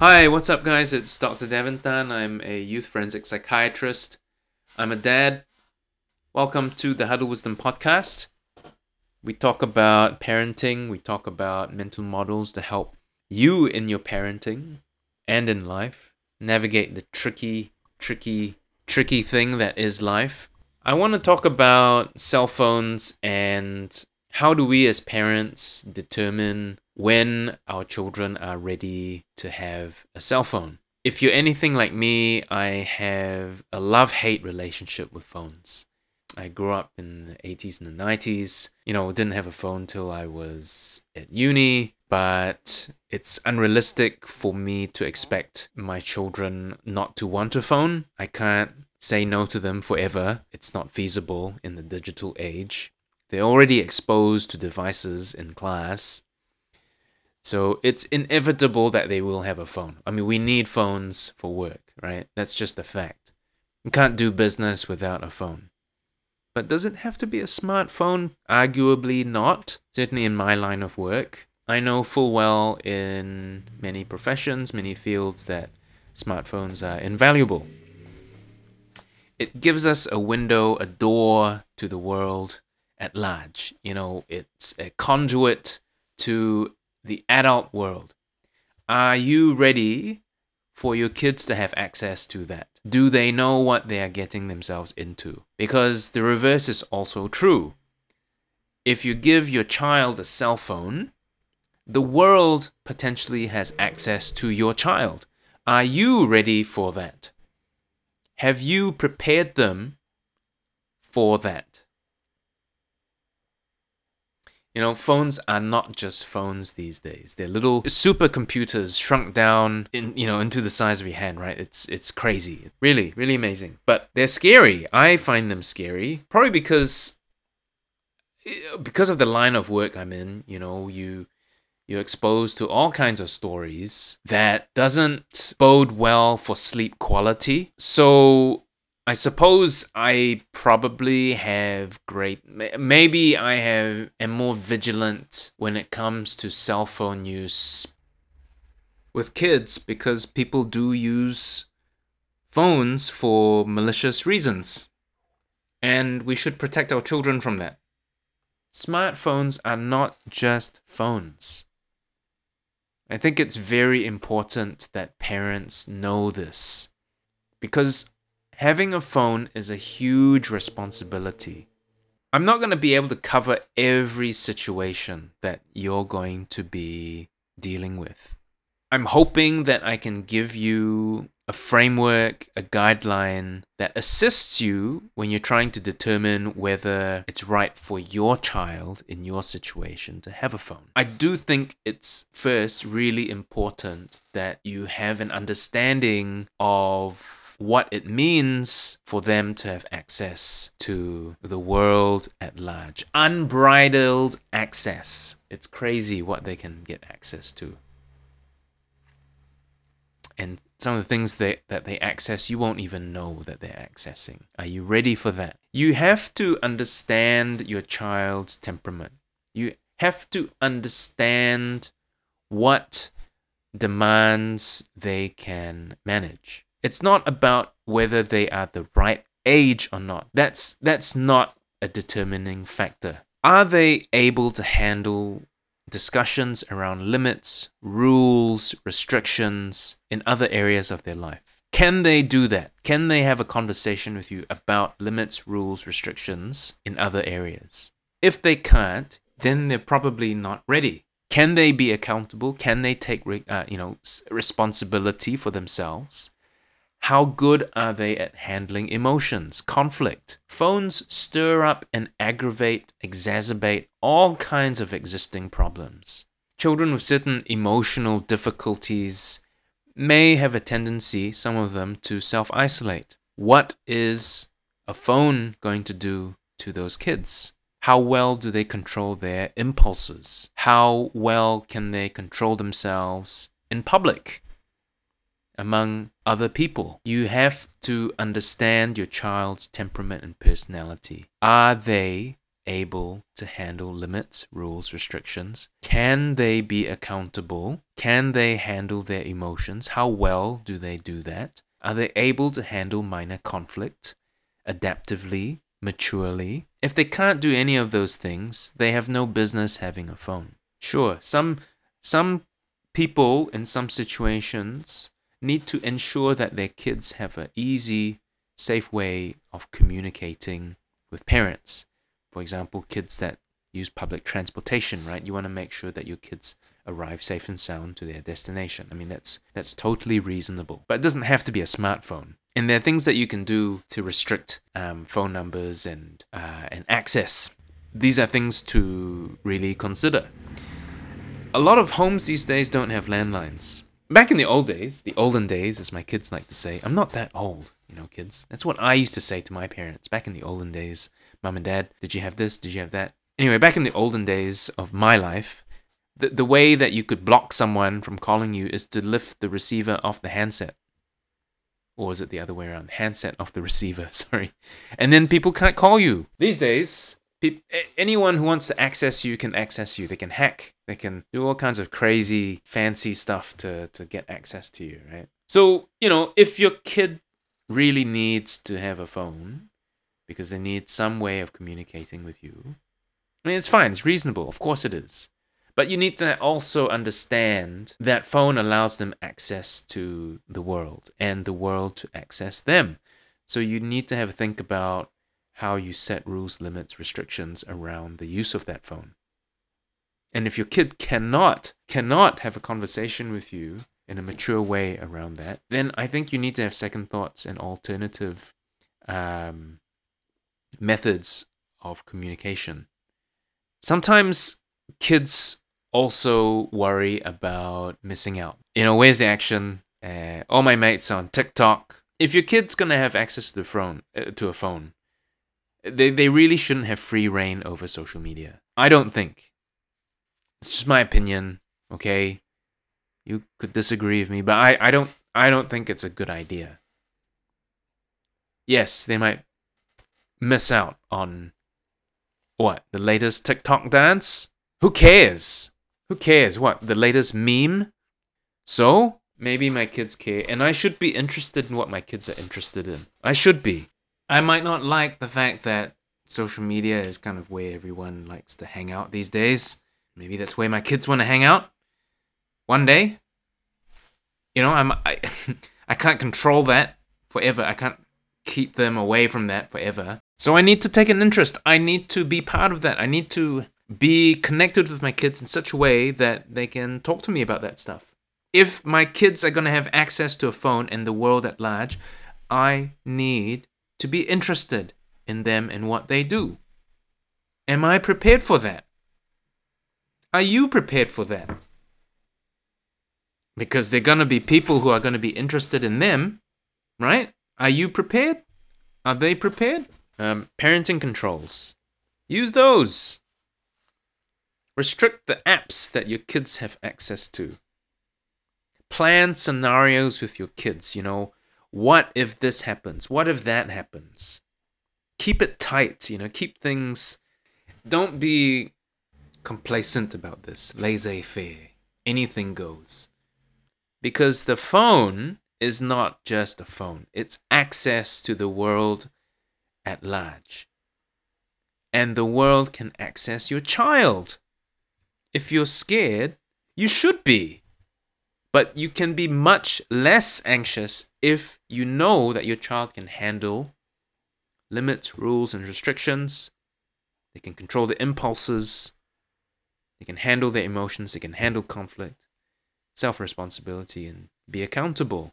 Hi, what's up, guys? It's Dr. Devin Tan. I'm a youth forensic psychiatrist. I'm a dad. Welcome to the Huddle Wisdom podcast. We talk about parenting, we talk about mental models to help you in your parenting and in life navigate the tricky, tricky, tricky thing that is life. I want to talk about cell phones and how do we as parents determine when our children are ready to have a cell phone. If you're anything like me, I have a love hate relationship with phones. I grew up in the 80s and the 90s. You know, didn't have a phone till I was at uni, but it's unrealistic for me to expect my children not to want a phone. I can't say no to them forever. It's not feasible in the digital age. They're already exposed to devices in class. So it's inevitable that they will have a phone. I mean, we need phones for work, right? That's just a fact. You can't do business without a phone. But does it have to be a smartphone? Arguably not. Certainly in my line of work. I know full well in many professions, many fields, that smartphones are invaluable. It gives us a window, a door to the world at large. You know, it's a conduit to the adult world. Are you ready for your kids to have access to that? Do they know what they are getting themselves into? Because the reverse is also true. If you give your child a cell phone, the world potentially has access to your child. Are you ready for that? Have you prepared them for that? You know, phones are not just phones these days. They're little supercomputers shrunk down in you know into the size of your hand, right? It's it's crazy. Really, really amazing. But they're scary. I find them scary. Probably because eh, because of the line of work I'm in, you know, you you're exposed to all kinds of stories that doesn't bode well for sleep quality. So I suppose I probably have great. Maybe I have am more vigilant when it comes to cell phone use with kids because people do use phones for malicious reasons, and we should protect our children from that. Smartphones are not just phones. I think it's very important that parents know this because having a phone is a huge responsibility. I'm not going to be able to cover every situation that you're going to be dealing with. I'm hoping that I can give you a framework, a guideline that assists you when you're trying to determine whether it's right for your child in your situation to have a phone. I do think it's first really important that you have an understanding of what it means for them to have access to the world at large. Unbridled access. It's crazy what they can get access to. And some of the things that, that they access, you won't even know that they're accessing. Are you ready for that? You have to understand your child's temperament. You have to understand what demands they can manage. It's not about whether they are the right age or not. That's that's not a determining factor. Are they able to handle discussions around limits, rules, restrictions in other areas of their life? Can they do that? Can they have a conversation with you about limits, rules, restrictions in other areas? If they can't, then they're probably not ready. Can they be accountable? Can they take uh, you know responsibility for themselves? How good are they at handling emotions, conflict? Phones stir up and aggravate, exacerbate all kinds of existing problems. Children with certain emotional difficulties may have a tendency, some of them, to self isolate. What is a phone going to do to those kids? How well do they control their impulses? How well can they control themselves in public? Among other people. You have to understand your child's temperament and personality. Are they able to handle limits, rules, restrictions? Can they be accountable? Can they handle their emotions? How well do they do that? Are they able to handle minor conflict adaptively, maturely? If they can't do any of those things, they have no business having a phone. Sure, some some people in some situations need to ensure that their kids have an easy, safe way of communicating with parents. For example, kids that use public transportation, right? You want to make sure that your kids arrive safe and sound to their destination. I mean, that's that's totally reasonable, but it doesn't have to be a smartphone. And there are things that you can do to restrict um, phone numbers and uh, and access. These are things to really consider. A lot of homes these days don't have landlines. Back in the old days, the olden days, as my kids like to say, I'm not that old, you know, kids. That's what I used to say to my parents back in the olden days. Mom and dad, did you have this? Did you have that? Anyway, back in the olden days of my life, the, the way that you could block someone from calling you is to lift the receiver off the handset. Or is it the other way around? Handset off the receiver, sorry. And then people can't call you. These days, pe- anyone who wants to access you can access you. They can hack, they can do all kinds of crazy, fancy stuff to, to get access to you, right? So, you know, if your kid really needs to have a phone because they need some way of communicating with you, I mean, it's fine, it's reasonable, of course it is. But you need to also understand that phone allows them access to the world and the world to access them. So you need to have a think about how you set rules, limits, restrictions around the use of that phone. And if your kid cannot cannot have a conversation with you in a mature way around that, then I think you need to have second thoughts and alternative um, methods of communication. Sometimes kids also worry about missing out. You know, where's the action? Uh, all my mates on TikTok. If your kid's gonna have access to the phone, uh, to a phone, they they really shouldn't have free reign over social media. I don't think. It's just my opinion. Okay, you could disagree with me, but I I don't I don't think it's a good idea. Yes, they might miss out on what the latest TikTok dance. Who cares? Who cares? What, the latest meme? So, maybe my kids care, and I should be interested in what my kids are interested in. I should be. I might not like the fact that social media is kind of where everyone likes to hang out these days. Maybe that's where my kids want to hang out one day. You know, I'm I, I can't control that forever. I can't keep them away from that forever. So I need to take an interest. I need to be part of that. I need to be connected with my kids in such a way that they can talk to me about that stuff. If my kids are going to have access to a phone and the world at large, I need to be interested in them and what they do. Am I prepared for that? Are you prepared for that? Because they're going to be people who are going to be interested in them, right? Are you prepared? Are they prepared? Um, parenting controls. Use those. Restrict the apps that your kids have access to. Plan scenarios with your kids, you know, what if this happens? What if that happens? Keep it tight, you know, keep things. Don't be complacent about this, laissez faire. Anything goes. Because the phone is not just a phone, it's access to the world at large. And the world can access your child if you're scared, you should be. But you can be much less anxious if you know that your child can handle limits, rules, and restrictions. They can control the impulses. They can handle their emotions. They can handle conflict, self responsibility, and be accountable.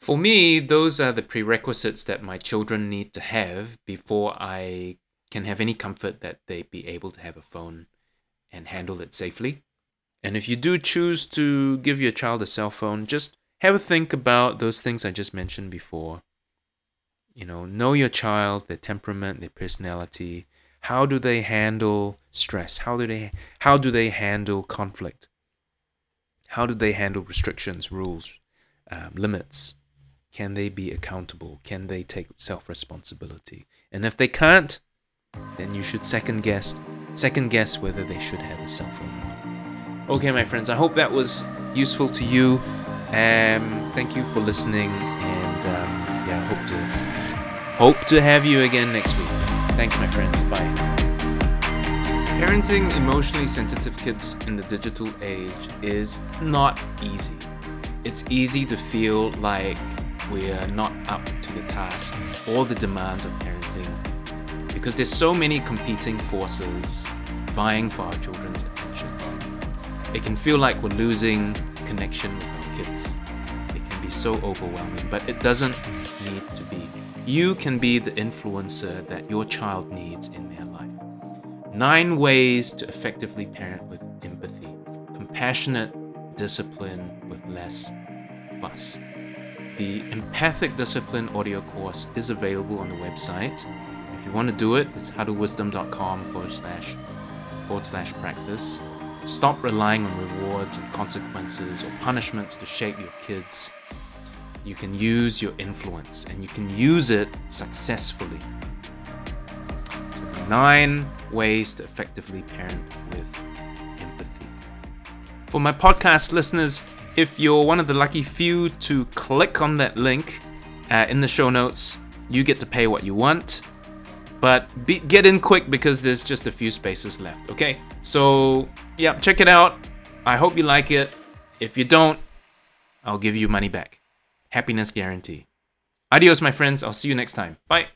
For me, those are the prerequisites that my children need to have before I can have any comfort that they be able to have a phone and handle it safely. And if you do choose to give your child a cell phone, just have a think about those things I just mentioned before. You know, know your child, their temperament, their personality. How do they handle stress? How do they how do they handle conflict? How do they handle restrictions, rules, um, limits? Can they be accountable? Can they take self responsibility? And if they can't, then you should second guess second guess whether they should have a cell phone or not. Okay, my friends, I hope that was useful to you. Um, thank you for listening, and um, yeah, hope to hope to have you again next week. Thanks, my friends. Bye. Parenting emotionally sensitive kids in the digital age is not easy. It's easy to feel like we're not up to the task or the demands of parenting because there's so many competing forces vying for our children's attention. It can feel like we're losing connection with our kids. It can be so overwhelming, but it doesn't need to be. You can be the influencer that your child needs in their life. Nine ways to effectively parent with empathy, compassionate discipline with less fuss. The Empathic Discipline audio course is available on the website If you want to do it, it's huddlewisdom.com forward slash forward slash practice. Stop relying on rewards and consequences or punishments to shape your kids. You can use your influence and you can use it successfully. So, nine ways to effectively parent with empathy. For my podcast listeners, if you're one of the lucky few to click on that link uh, in the show notes, you get to pay what you want. But be, get in quick because there's just a few spaces left. Okay, so yeah, check it out. I hope you like it. If you don't, I'll give you money back. Happiness guarantee. Adios, my friends. I'll see you next time. Bye.